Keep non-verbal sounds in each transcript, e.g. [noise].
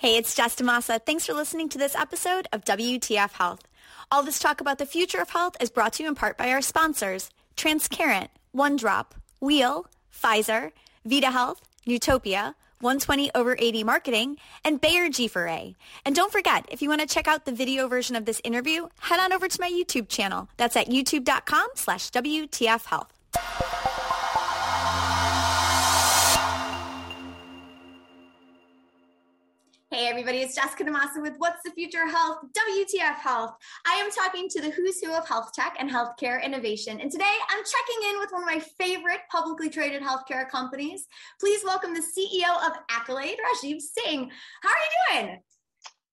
Hey, it's Jess DaMassa. Thanks for listening to this episode of WTF Health. All this talk about the future of health is brought to you in part by our sponsors, Transcarent, OneDrop, Wheel, Pfizer, Vita Health, Newtopia, 120 over 80 marketing, and Bayer G4A. And don't forget, if you want to check out the video version of this interview, head on over to my YouTube channel. That's at youtube.com slash WTF Health. Hey everybody, it's Jessica DaMassa with What's the Future Health, WTF Health. I am talking to the who's who of health tech and healthcare innovation. And today I'm checking in with one of my favorite publicly traded healthcare companies. Please welcome the CEO of Accolade, Rajeev Singh. How are you doing?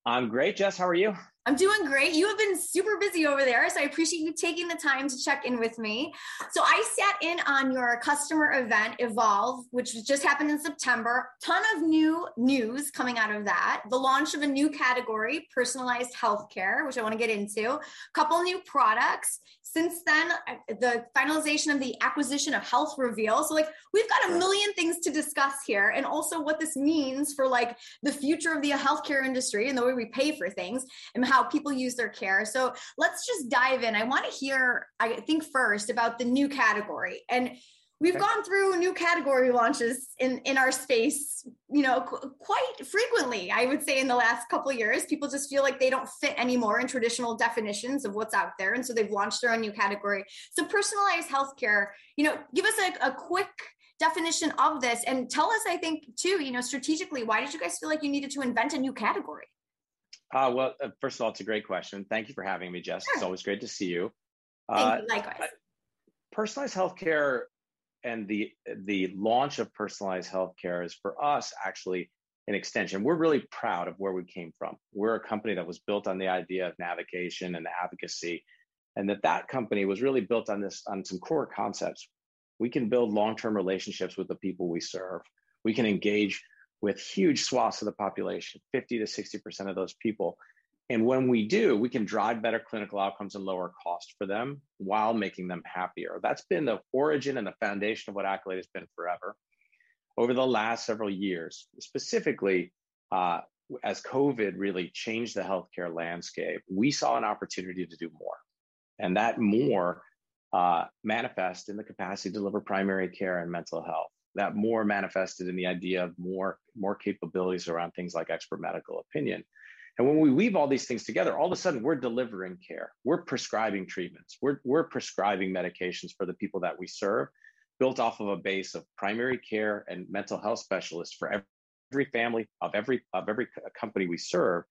I'm great, Jess. How are you? I'm doing great. You have been super busy over there, so I appreciate you taking the time to check in with me. So I sat in on your customer event, Evolve, which just happened in September. Ton of new news coming out of that. The launch of a new category, personalized healthcare, which I want to get into. A couple new products. Since then, the finalization of the acquisition of Health Reveal. So like we've got a million things to discuss here, and also what this means for like the future of the healthcare industry and the way we pay for things and how people use their care. So let's just dive in. I want to hear, I think, first about the new category. And we've gone through new category launches in in our space you know qu- quite frequently i would say in the last couple of years people just feel like they don't fit anymore in traditional definitions of what's out there and so they've launched their own new category so personalized healthcare you know give us a, a quick definition of this and tell us i think too you know strategically why did you guys feel like you needed to invent a new category uh, well, uh, first of all, it's a great question. Thank you for having me, Jess. Sure. It's always great to see you. Uh, you likewise. Personalized healthcare and the the launch of personalized healthcare is for us actually an extension. We're really proud of where we came from. We're a company that was built on the idea of navigation and advocacy, and that that company was really built on this on some core concepts. We can build long term relationships with the people we serve. We can engage with huge swaths of the population, 50 to 60% of those people. And when we do, we can drive better clinical outcomes and lower cost for them while making them happier. That's been the origin and the foundation of what Accolade has been forever. Over the last several years, specifically uh, as COVID really changed the healthcare landscape, we saw an opportunity to do more. And that more uh, manifest in the capacity to deliver primary care and mental health that more manifested in the idea of more more capabilities around things like expert medical opinion. And when we weave all these things together all of a sudden we're delivering care. We're prescribing treatments. We're, we're prescribing medications for the people that we serve built off of a base of primary care and mental health specialists for every family of every of every company we serve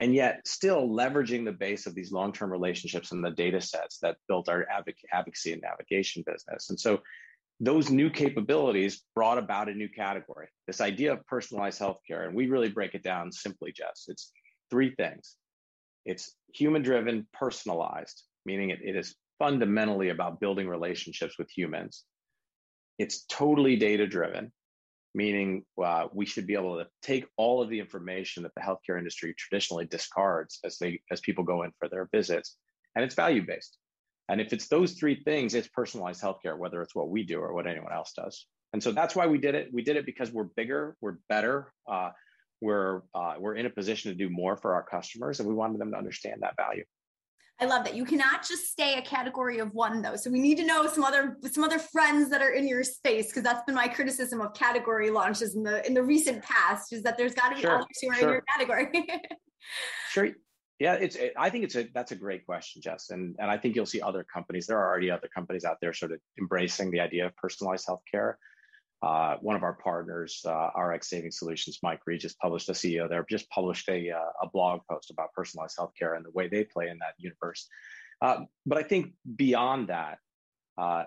and yet still leveraging the base of these long-term relationships and the data sets that built our advocacy and navigation business. And so those new capabilities brought about a new category this idea of personalized healthcare. And we really break it down simply jess. It's three things. It's human driven personalized meaning it, it is fundamentally about building relationships with humans. It's totally data driven meaning uh, we should be able to take all of the information that the healthcare industry traditionally discards as they as people go in for their visits and it's value based and if it's those three things, it's personalized healthcare, whether it's what we do or what anyone else does. And so that's why we did it. We did it because we're bigger, we're better, uh, we're uh, we're in a position to do more for our customers, and we wanted them to understand that value. I love that. You cannot just stay a category of one though. So we need to know some other some other friends that are in your space because that's been my criticism of category launches in the in the recent past is that there's got to be sure, others who are sure. in your category. [laughs] sure. Yeah, it's. It, I think it's a. That's a great question, Jess, and and I think you'll see other companies. There are already other companies out there sort of embracing the idea of personalized healthcare. Uh, one of our partners, uh, RX Saving Solutions, Mike Reed, just published a CEO there, just published a uh, a blog post about personalized healthcare and the way they play in that universe. Uh, but I think beyond that, uh,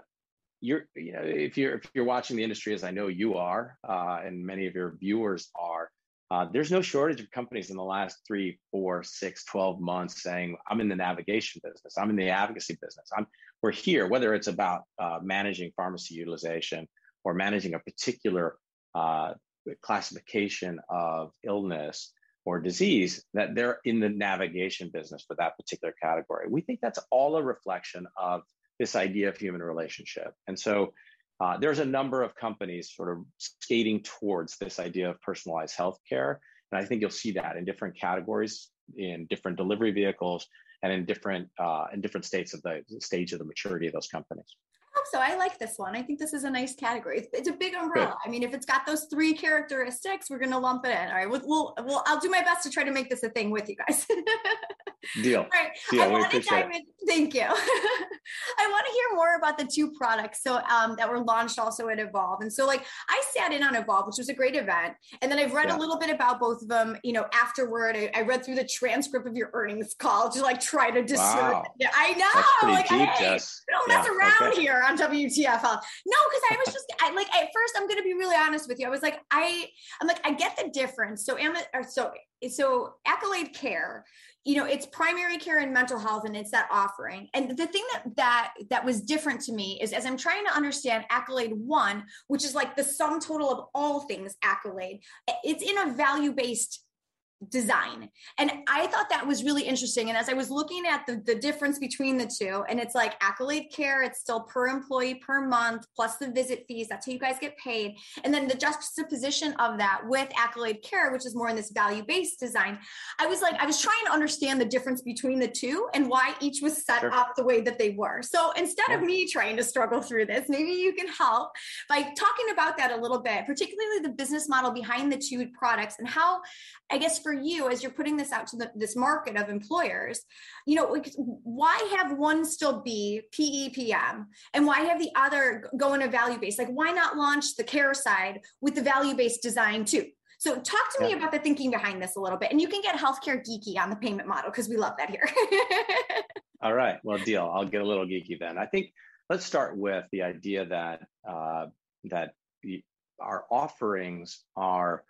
you're you know if you're if you're watching the industry as I know you are, uh, and many of your viewers are uh, there's no shortage of companies in the last three, four, six, 12 months saying, I'm in the navigation business, I'm in the advocacy business. I'm, we're here, whether it's about uh, managing pharmacy utilization or managing a particular uh, classification of illness or disease, that they're in the navigation business for that particular category. We think that's all a reflection of this idea of human relationship. And so uh, there's a number of companies sort of skating towards this idea of personalized healthcare. And I think you'll see that in different categories, in different delivery vehicles, and in different uh, in different states of the stage of the maturity of those companies so. I like this one. I think this is a nice category. It's, it's a big umbrella. Good. I mean, if it's got those three characteristics, we're going to lump it in. All right. We'll, we'll, we'll, I'll do my best to try to make this a thing with you guys. [laughs] Deal. All right. Deal. I want to dive in. Thank you. [laughs] I want to hear more about the two products so um, that were launched also at Evolve. And so, like, I sat in on Evolve, which was a great event, and then I've read yeah. a little bit about both of them. You know, afterward, I, I, read through the transcript of your earnings call to like try to discern. Wow. I know, like, deep, hey, Jess. don't mess yeah, around okay. here on no, because I was just I, like at first I'm gonna be really honest with you. I was like, I I'm like, I get the difference. So am so so accolade care you know it's primary care and mental health and it's that offering and the thing that that that was different to me is as i'm trying to understand accolade one which is like the sum total of all things accolade it's in a value based design. And I thought that was really interesting. And as I was looking at the, the difference between the two, and it's like accolade care, it's still per employee per month, plus the visit fees. That's how you guys get paid. And then the juxtaposition of that with accolade care, which is more in this value based design. I was like, I was trying to understand the difference between the two and why each was set sure. up the way that they were. So instead yeah. of me trying to struggle through this, maybe you can help by talking about that a little bit, particularly the business model behind the two products and how, I guess, for you as you're putting this out to the, this market of employers you know why have one still be pepm and why have the other go in a value based like why not launch the care side with the value based design too? So talk to me about the thinking behind this a little bit and you can get healthcare geeky on the payment model because we love that here. [laughs] All right. Well deal. I'll get a little geeky then. I think let's start with the idea that uh, that our offerings are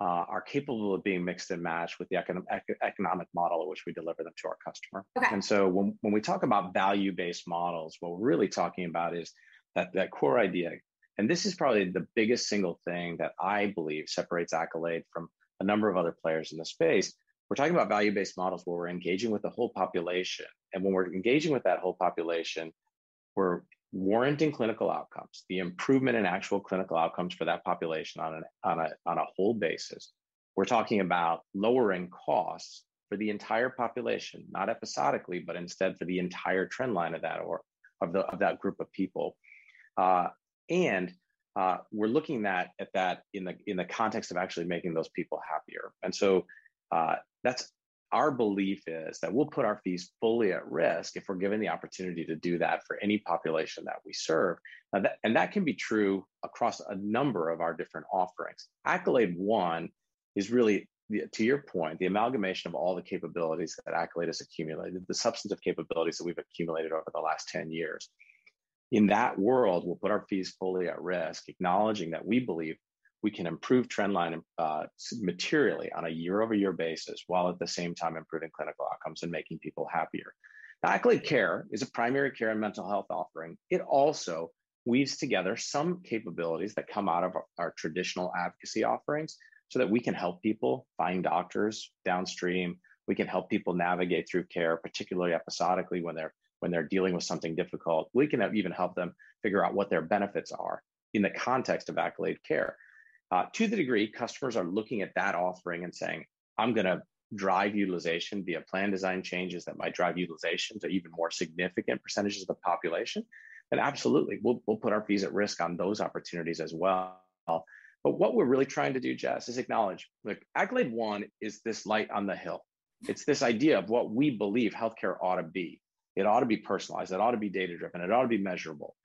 uh, are capable of being mixed and matched with the economic, economic model at which we deliver them to our customer. Okay. And so when, when we talk about value based models, what we're really talking about is that, that core idea. And this is probably the biggest single thing that I believe separates Accolade from a number of other players in the space. We're talking about value based models where we're engaging with the whole population. And when we're engaging with that whole population, we're warranting clinical outcomes, the improvement in actual clinical outcomes for that population on, an, on, a, on a whole basis. We're talking about lowering costs for the entire population, not episodically, but instead for the entire trend line of that or of, the, of that group of people. Uh, and uh, we're looking at, at that in the in the context of actually making those people happier. And so uh, that's our belief is that we'll put our fees fully at risk if we're given the opportunity to do that for any population that we serve. That, and that can be true across a number of our different offerings. Accolade One is really, to your point, the amalgamation of all the capabilities that Accolade has accumulated, the substantive capabilities that we've accumulated over the last 10 years. In that world, we'll put our fees fully at risk, acknowledging that we believe we can improve trendline uh, materially on a year over year basis while at the same time improving clinical outcomes and making people happier. Now, Accolade Care is a primary care and mental health offering. It also weaves together some capabilities that come out of our, our traditional advocacy offerings so that we can help people find doctors downstream. We can help people navigate through care, particularly episodically when they're when they're dealing with something difficult. We can even help them figure out what their benefits are in the context of Accolade Care. Uh, to the degree customers are looking at that offering and saying, I'm going to drive utilization via plan design changes that might drive utilization to even more significant percentages of the population, then absolutely, we'll, we'll put our fees at risk on those opportunities as well. But what we're really trying to do, Jess, is acknowledge like Accolade One is this light on the hill. It's this idea of what we believe healthcare ought to be. It ought to be personalized. It ought to be data driven. It ought to be measurable.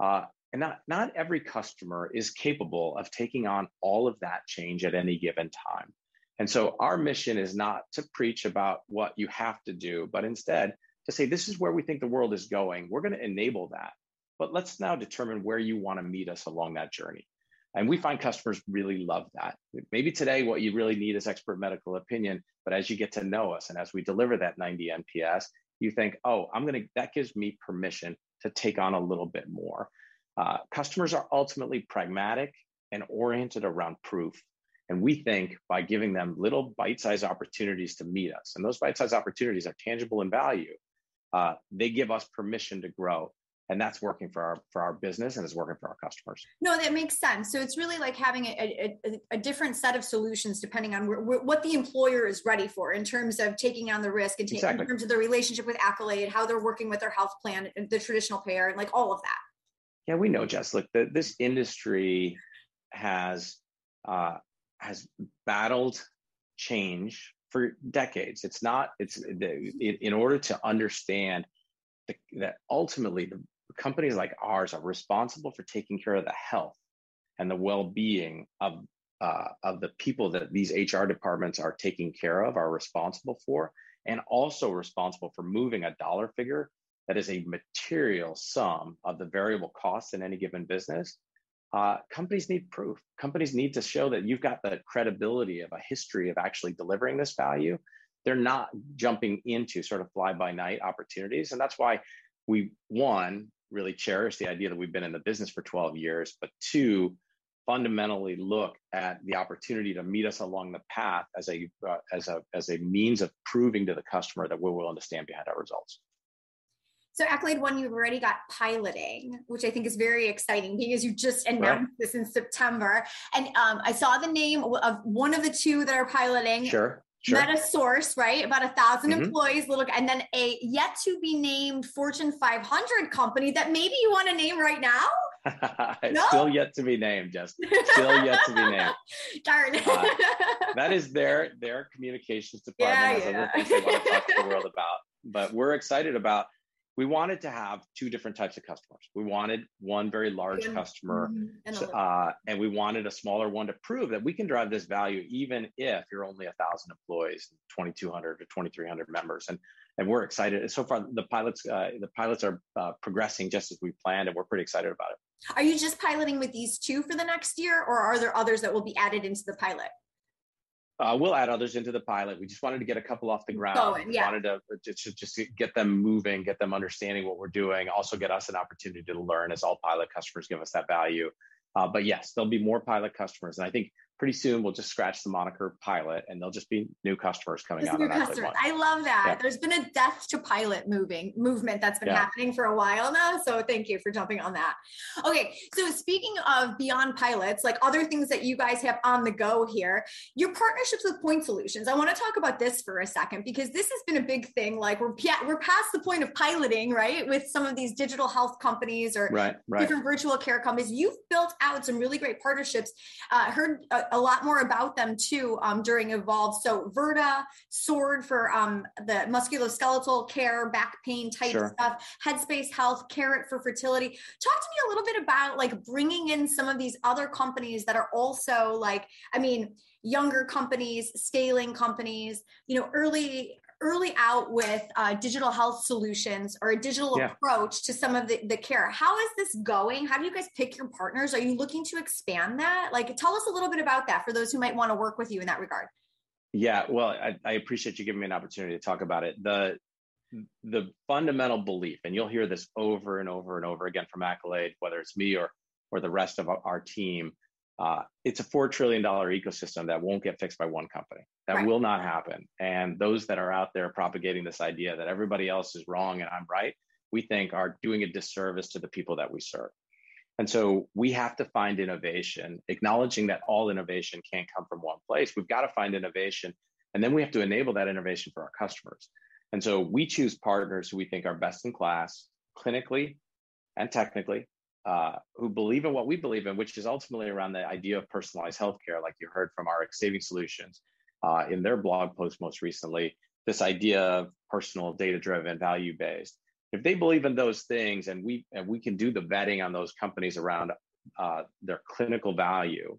Uh, and not, not every customer is capable of taking on all of that change at any given time. And so our mission is not to preach about what you have to do, but instead to say, this is where we think the world is going. We're going to enable that. But let's now determine where you want to meet us along that journey. And we find customers really love that. Maybe today, what you really need is expert medical opinion. But as you get to know us and as we deliver that 90 NPS, you think, oh, I'm going to, that gives me permission to take on a little bit more. Uh, customers are ultimately pragmatic and oriented around proof. And we think by giving them little bite sized opportunities to meet us, and those bite sized opportunities are tangible in value, uh, they give us permission to grow. and that's working for our for our business and it's working for our customers no that makes sense so it's really like having a, a, a different set of solutions depending on where, where, what the employer is ready for in terms of taking on the risk and exactly. in terms of the relationship with accolade how they're working with their health plan the traditional payer and like all of that yeah we know jess. Look the, this industry has uh, has battled change for decades. It's not it's in order to understand that ultimately the companies like ours are responsible for taking care of the health and the well-being of uh, of the people that these HR departments are taking care of, are responsible for, and also responsible for moving a dollar figure that is a material sum of the variable costs in any given business. Uh, companies need proof. Companies need to show that you've got the credibility of a history of actually delivering this value. They're not jumping into sort of fly by night opportunities. And that's why we, one, really cherish the idea that we've been in the business for 12 years, but two, fundamentally look at the opportunity to meet us along the path as a uh, as a as a means of proving to the customer that we're willing to stand behind our results. So Accolade One, you've already got piloting, which I think is very exciting because you just announced right. this in September. And um, I saw the name of one of the two that are piloting. Sure. Sure. Meta source, right? About a 1000 mm-hmm. employees, little, and then a yet to be named Fortune 500 company that maybe you want to name right now. [laughs] no? Still yet to be named, Justin. Still yet to be named. [laughs] Darn. uh, that is their their communications [laughs] department. Yeah, yeah. Other things they want to talk to the world about. But we're excited about we wanted to have two different types of customers. We wanted one very large customer, mm-hmm. uh, and we wanted a smaller one to prove that we can drive this value even if you're only a thousand employees, 2,200 or 2,300 members, and and we're excited. So far, the pilots uh, the pilots are uh, progressing just as we planned, and we're pretty excited about it. Are you just piloting with these two for the next year, or are there others that will be added into the pilot? Uh, we'll add others into the pilot. We just wanted to get a couple off the ground. Going, yeah. Wanted to just, just get them moving, get them understanding what we're doing. Also, get us an opportunity to learn as all pilot customers give us that value. Uh, but yes, there'll be more pilot customers, and I think pretty soon we'll just scratch the moniker pilot and they'll just be new customers coming just out. New customers. I love that. Yeah. There's been a death to pilot moving movement that's been yeah. happening for a while now. So thank you for jumping on that. Okay. So speaking of beyond pilots, like other things that you guys have on the go here, your partnerships with point solutions. I want to talk about this for a second because this has been a big thing. Like we're, we're past the point of piloting, right? With some of these digital health companies or right, right. different virtual care companies. You've built out some really great partnerships. Uh, heard uh, a lot more about them too um, during Evolve. So Virta, Sword for um, the musculoskeletal care, back pain type sure. stuff, Headspace Health, Carrot for fertility. Talk to me a little bit about like bringing in some of these other companies that are also like, I mean, younger companies, scaling companies, you know, early early out with uh, digital health solutions or a digital yeah. approach to some of the, the care. How is this going? How do you guys pick your partners? Are you looking to expand that? Like, tell us a little bit about that for those who might want to work with you in that regard. Yeah, well, I, I appreciate you giving me an opportunity to talk about it. The the fundamental belief, and you'll hear this over and over and over again from Accolade, whether it's me or or the rest of our team, uh, it's a $4 trillion ecosystem that won't get fixed by one company. That right. will not happen. And those that are out there propagating this idea that everybody else is wrong and I'm right, we think are doing a disservice to the people that we serve. And so we have to find innovation, acknowledging that all innovation can't come from one place. We've got to find innovation. And then we have to enable that innovation for our customers. And so we choose partners who we think are best in class clinically and technically uh, who believe in what we believe in, which is ultimately around the idea of personalized healthcare, like you heard from our saving solutions uh, in their blog post most recently. This idea of personal, data-driven, value-based. If they believe in those things, and we and we can do the vetting on those companies around uh, their clinical value,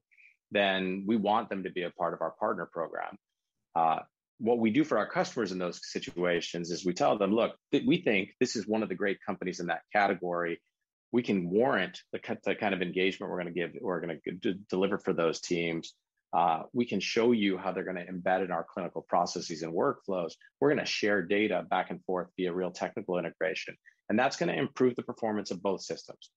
then we want them to be a part of our partner program. Uh, what we do for our customers in those situations is we tell them, look, th- we think this is one of the great companies in that category we can warrant the, the kind of engagement we're going to give, we're going to deliver for those teams. Uh, we can show you how they're going to embed in our clinical processes and workflows. We're going to share data back and forth via real technical integration. And that's going to improve the performance of both systems.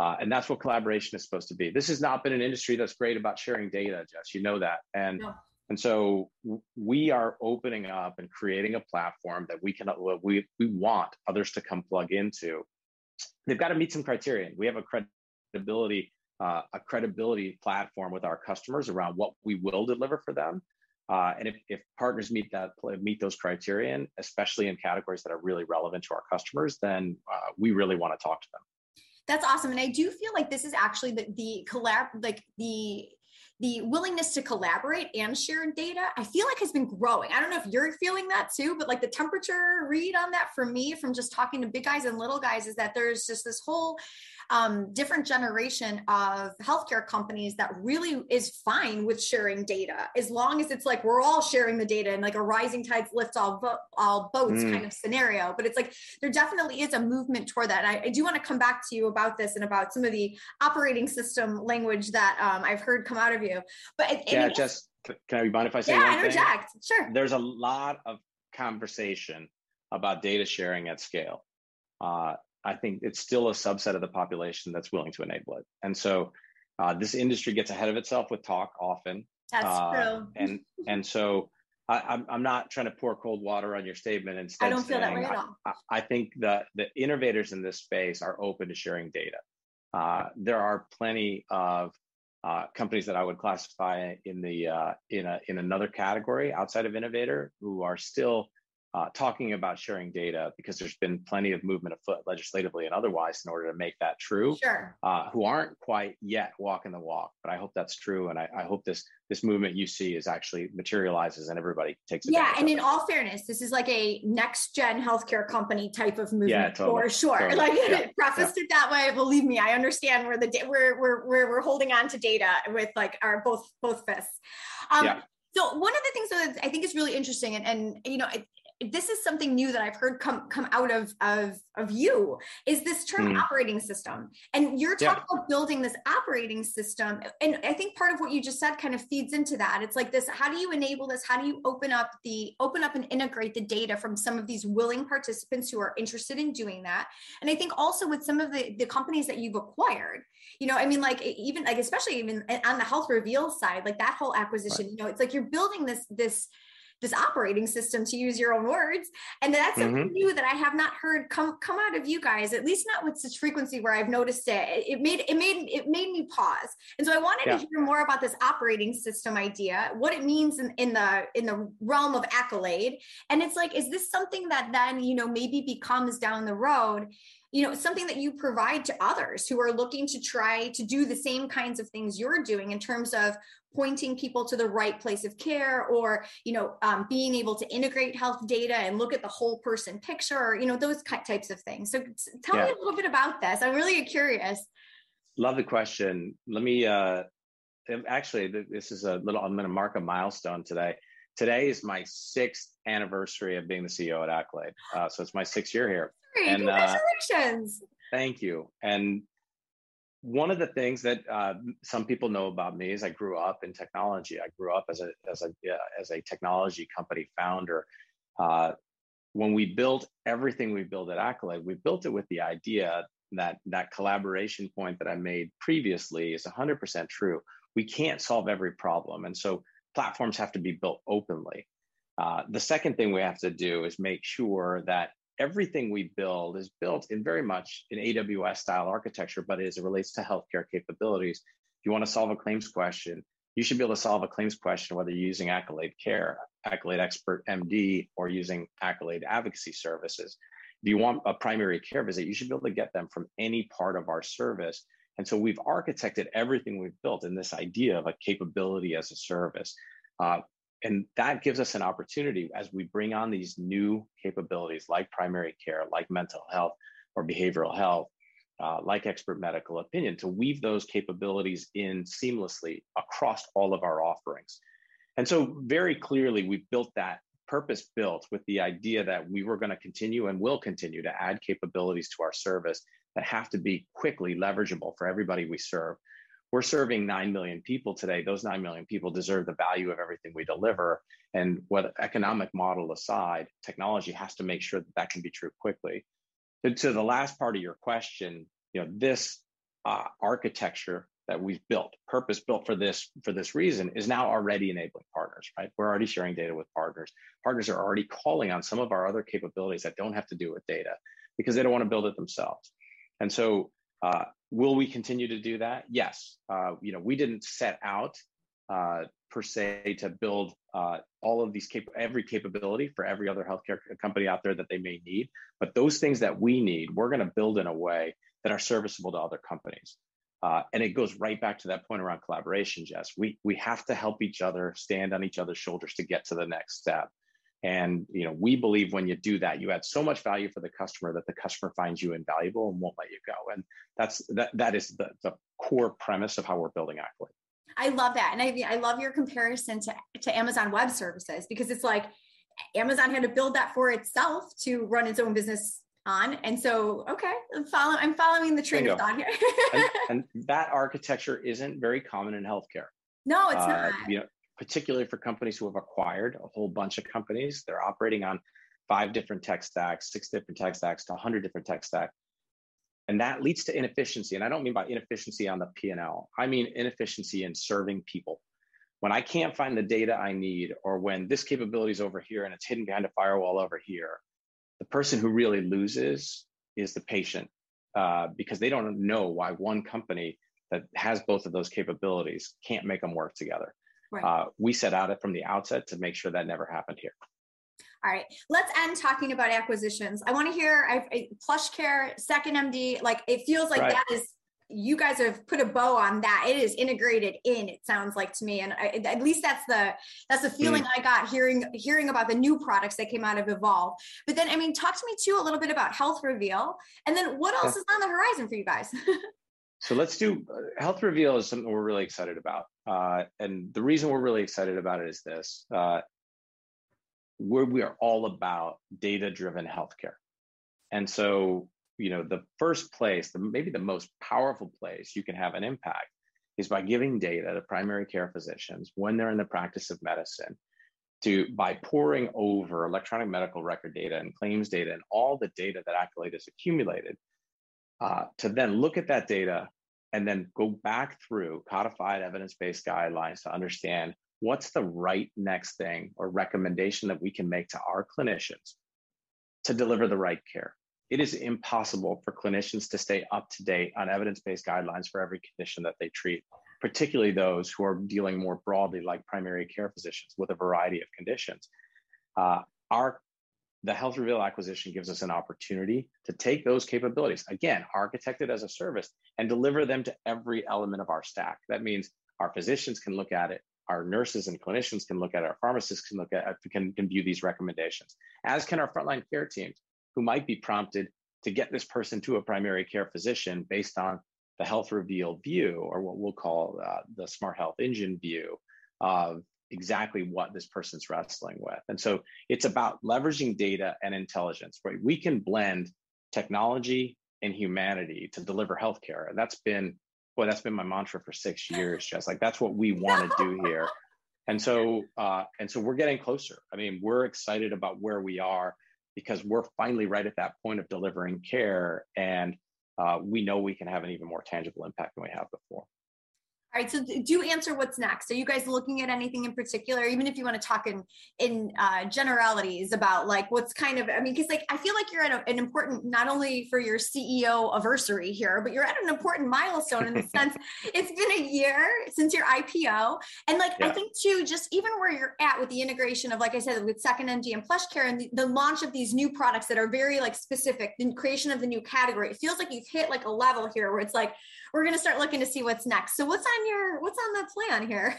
Uh, and that's what collaboration is supposed to be. This has not been an industry that's great about sharing data, Jess. You know that. And no. and so we are opening up and creating a platform that we can we we want others to come plug into they've got to meet some criteria. We have a credibility uh, a credibility platform with our customers around what we will deliver for them. Uh, and if, if partners meet that meet those criterion, especially in categories that are really relevant to our customers, then uh, we really want to talk to them. That's awesome, and I do feel like this is actually the the collab like the the willingness to collaborate and share data, I feel like has been growing. I don't know if you're feeling that too, but like the temperature read on that for me from just talking to big guys and little guys is that there's just this whole um, different generation of healthcare companies that really is fine with sharing data as long as it's like we're all sharing the data and like a rising tides lift all, bo- all boats mm. kind of scenario. But it's like there definitely is a movement toward that. And I, I, do want to come back to you about this and about some of the operating system language that um, I've heard come out of you. But yeah, just can I mind if I say yeah, interject. Thing? Sure. There's a lot of conversation about data sharing at scale. Uh, I think it's still a subset of the population that's willing to enable it. And so uh, this industry gets ahead of itself with talk often. That's uh, true. And and so I, am I'm, I'm not trying to pour cold water on your statement. Instead, I don't feel that way at all. I, I think that the innovators in this space are open to sharing data. Uh, there are plenty of uh, companies that I would classify in the uh, in a in another category outside of innovator who are still uh, talking about sharing data because there's been plenty of movement afoot legislatively and otherwise in order to make that true. Sure. Uh, who aren't quite yet walking the walk, but I hope that's true, and I, I hope this this movement you see is actually materializes and everybody takes. It. Yeah, and in it. all fairness, this is like a next gen healthcare company type of movement yeah, totally, for sure. [laughs] Totally. Like [laughs] yeah, prefaced yeah. it that way. Believe me, I understand where the we're we're we're we're holding on to data with like our both both fists. Um, yeah. So one of the things that I think is really interesting, and, and you know, this is something new that I've heard come come out of of of you is this term mm. operating system. And you're talking yeah. about building this operating system. And I think part of what you just said kind of feeds into that. It's like this, how do you enable this? How do you open up the open up and integrate the data from some of these willing participants who are interested in doing that? And I think also with some of the, the companies that you've acquired, you know, I mean, like even like especially even on the health reveal side, like that whole acquisition, right. you know, it's like you're building this this this operating system to use your own words and that's something mm-hmm. new that i have not heard come come out of you guys at least not with such frequency where i've noticed it it made it made it made me pause and so i wanted yeah. to hear more about this operating system idea what it means in, in the in the realm of accolade and it's like is this something that then you know maybe becomes down the road you know something that you provide to others who are looking to try to do the same kinds of things you're doing in terms of pointing people to the right place of care or you know um, being able to integrate health data and look at the whole person picture or you know those types of things. So tell yeah. me a little bit about this. I'm really curious. Love the question. Let me uh actually this is a little i'm going to mark a milestone today today is my sixth anniversary of being the ceo at accolade uh, so it's my sixth year here and, Congratulations. Uh, thank you. And one of the things that uh, some people know about me is I grew up in technology. I grew up as a as a as a technology company founder. Uh, when we built everything we built at Accolade, we built it with the idea that that collaboration point that I made previously is 100% true. We can't solve every problem, and so platforms have to be built openly. Uh, the second thing we have to do is make sure that everything we build is built in very much an AWS style architecture, but as it relates to healthcare capabilities, if you want to solve a claims question, you should be able to solve a claims question whether you're using Accolade Care, Accolade Expert MD, or using Accolade Advocacy Services. If you want a primary care visit, you should be able to get them from any part of our service. And so we've architected everything we've built in this idea of a capability as a service. Uh, and that gives us an opportunity as we bring on these new capabilities like primary care, like mental health or behavioral health, uh, like expert medical opinion, to weave those capabilities in seamlessly across all of our offerings. And so, very clearly, we've built that purpose built with the idea that we were going to continue and will continue to add capabilities to our service that have to be quickly leverageable for everybody we serve we're serving 9 million people today. Those 9 million people deserve the value of everything we deliver. And what economic model aside, technology has to make sure that that can be true quickly. And to the last part of your question, you know, this uh, architecture that we've built, purpose built for this for this reason, is now already enabling partners. Right, we're already sharing data with partners. Partners are already calling on some of our other capabilities that don't have to do with data because they don't want to build it themselves. And so, uh, will we continue to do that? Yes. Uh, you know, we didn't set out uh, per se to build uh, all of these cap- every capability for every other healthcare company out there that they may need, but those things that we need, we're going to build in a way that are serviceable to other companies. Uh, and it goes right back to that point around collaboration, Jess. We we have to help each other, stand on each other's shoulders to get to the next step. And you know, we believe when you do that, you add so much value for the customer that the customer finds you invaluable and won't let you go. And that's that that is the, the core premise of how we're building Accolade. I love that. And I I love your comparison to, to Amazon Web Services because it's like Amazon had to build that for itself to run its own business on. And so, okay, I'm following, I'm following the train of thought here. and, [laughs] and, that architecture isn't very common in healthcare. No, it's uh, not. You know, particularly for companies who have acquired a whole bunch of companies, they're operating on five different tech stacks, six different tech stacks to 100 different tech stacks. And that leads to inefficiency. And I don't mean by inefficiency on the P&L. I mean inefficiency in serving people. When I can't find the data I need, or when this capability is over here and it's hidden behind a firewall over here, the person who really loses is the patient uh, because they don't know why one company that has both of those capabilities can't make them work together. Right. Uh, we set out it from the outset to make sure that never happened here. All right, let's end talking about acquisitions. I want to hear I, I, PlushCare, Second MD. Like it feels like right. that is you guys have put a bow on that it is integrated in it sounds like to me and I, at least that's the that's the feeling mm. i got hearing hearing about the new products that came out of evolve but then i mean talk to me too a little bit about health reveal and then what else yeah. is on the horizon for you guys [laughs] so let's do uh, health reveal is something we're really excited about uh, and the reason we're really excited about it is this uh, where we are all about data driven healthcare. And so you know the first place the, maybe the most powerful place you can have an impact is by giving data to primary care physicians when they're in the practice of medicine to by pouring over electronic medical record data and claims data and all the data that accolade has accumulated uh, to then look at that data and then go back through codified evidence-based guidelines to understand what's the right next thing or recommendation that we can make to our clinicians to deliver the right care it is impossible for clinicians to stay up to date on evidence-based guidelines for every condition that they treat, particularly those who are dealing more broadly like primary care physicians with a variety of conditions. Uh, our the Health Reveal acquisition gives us an opportunity to take those capabilities, again, architected as a service, and deliver them to every element of our stack. That means our physicians can look at it, our nurses and clinicians can look at it, our pharmacists can look at it, can, can view these recommendations, as can our frontline care teams who might be prompted to get this person to a primary care physician based on the health reveal view, or what we'll call uh, the smart health engine view of exactly what this person's wrestling with. And so it's about leveraging data and intelligence, right? We can blend technology and humanity to deliver healthcare. And that's been, boy, that's been my mantra for six years, [laughs] just like that's what we want to do here. And so, uh, and so we're getting closer. I mean, we're excited about where we are because we're finally right at that point of delivering care and uh, we know we can have an even more tangible impact than we have before. All right, so do answer what's next. Are you guys looking at anything in particular, even if you want to talk in in uh, generalities about like what's kind of? I mean, because like I feel like you're at a, an important not only for your CEO anniversary here, but you're at an important milestone in the [laughs] sense it's been a year since your IPO, and like yeah. I think too, just even where you're at with the integration of like I said with Second MD and PlushCare and the, the launch of these new products that are very like specific, the creation of the new category. It feels like you've hit like a level here where it's like we're going to start looking to see what's next. So what's on your what's on the plan here?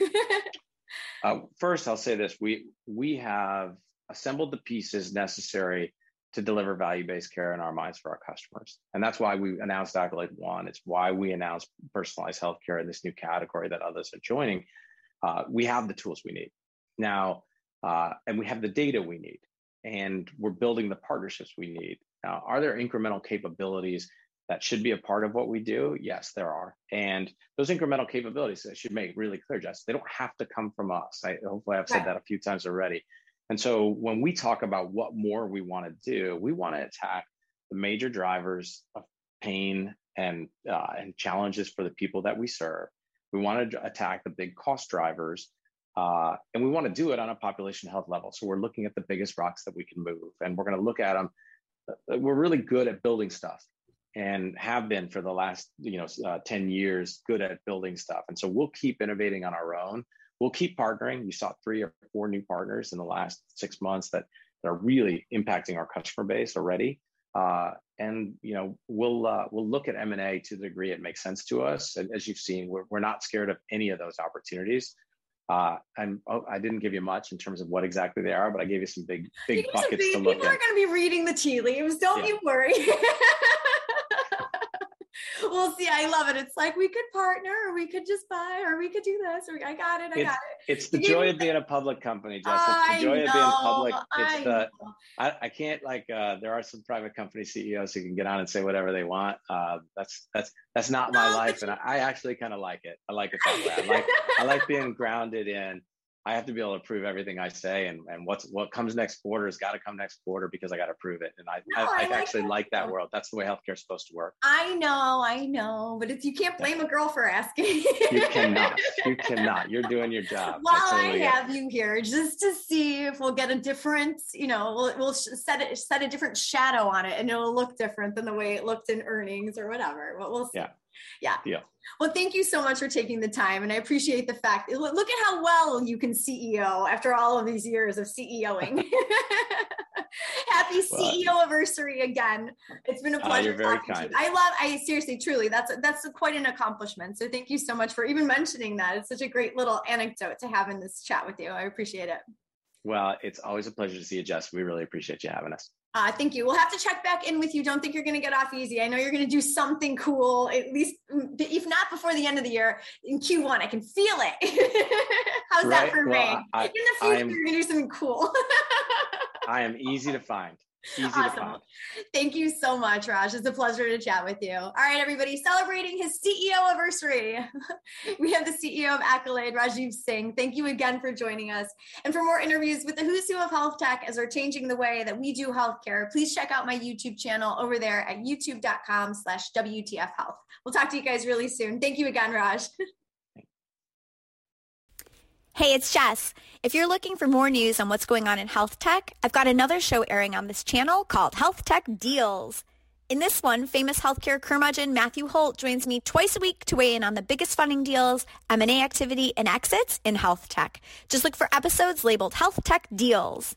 [laughs] uh, first, I'll say this: we we have assembled the pieces necessary to deliver value-based care in our minds for our customers, and that's why we announced Accolade One. It's why we announced personalized healthcare in this new category that others are joining. Uh, we have the tools we need now, uh, and we have the data we need, and we're building the partnerships we need. Now, are there incremental capabilities that should be a part of what we do? Yes, there are. And those incremental capabilities, I should make really clear, Jess, they don't have to come from us. I hopefully I've said right. that a few times already. And so when we talk about what more we want to do, we want to attack the major drivers of pain and uh, and challenges for the people that we serve. We want to attack the big cost drivers, uh, and we want to do it on a population health level. So we're looking at the biggest rocks that we can move, and we're going to look at them. We're really good at building stuff and have been for the last you know uh, 10 years good at building stuff and so we'll keep innovating on our own we'll keep partnering you saw three or four new partners in the last six months that, that are really impacting our customer base already uh, and you know we'll uh, we'll look at m&a to the degree it makes sense to us and as you've seen we're, we're not scared of any of those opportunities uh, and oh, I didn't give you much in terms of what exactly they are, but I gave you some big, big buckets big, to look people at. People are going to be reading the tea leaves. Don't yeah. you worry. [laughs] we'll see. I love it. It's like we could partner, or we could just buy, or we could do this, or I got it. I it's, got it. It's the joy of being a public company, Jess. It's the joy of being public. It's I the I, I, can't like. Uh, there are some private company CEOs who can get on and say whatever they want. Uh, that's that's that's not no, my life, and I, I actually kind of like it. I like it that way. I like [laughs] I like being grounded in I have to be able to prove everything I say, and and what's what comes next quarter has got to come next quarter because I got to prove it. And I no, I, I, I like actually that. like that world. That's the way healthcare is supposed to work. I know, I know, but it's you can't blame a girl for asking. you cannot. You cannot. You're doing your job. Well, I have you here just to see if we'll get a different. You know, we'll, we'll set it set a different shadow on it, and it'll look different than the way it looked in earnings or whatever. But we'll see. Yeah. Yeah. Yeah. Well, thank you so much for taking the time. And I appreciate the fact, look at how well you can CEO after all of these years of CEOing. [laughs] Happy CEO anniversary again. It's been a ah, pleasure. Uh, very kind. I love, I seriously, truly, that's, that's quite an accomplishment. So thank you so much for even mentioning that. It's such a great little anecdote to have in this chat with you. I appreciate it. Well, it's always a pleasure to see you, Jess. We really appreciate you having us. Uh, thank you. We'll have to check back in with you. Don't think you're going to get off easy. I know you're going to do something cool, at least if not before the end of the year in Q1. I can feel it. [laughs] How's right? that for well, me? I, in the future, am, you're going to do something cool. [laughs] I am easy to find. Awesome. Thank you so much, Raj. It's a pleasure to chat with you. All right, everybody, celebrating his CEO anniversary. [laughs] we have the CEO of Accolade, Rajeev Singh. Thank you again for joining us. And for more interviews with the who's who of health tech as we're changing the way that we do healthcare, please check out my YouTube channel over there at youtube.com slash WTF Health. We'll talk to you guys really soon. Thank you again, Raj. [laughs] Hey, it's Jess. If you're looking for more news on what's going on in health tech, I've got another show airing on this channel called Health Tech Deals. In this one, famous healthcare curmudgeon Matthew Holt joins me twice a week to weigh in on the biggest funding deals, M&A activity, and exits in health tech. Just look for episodes labeled Health Tech Deals.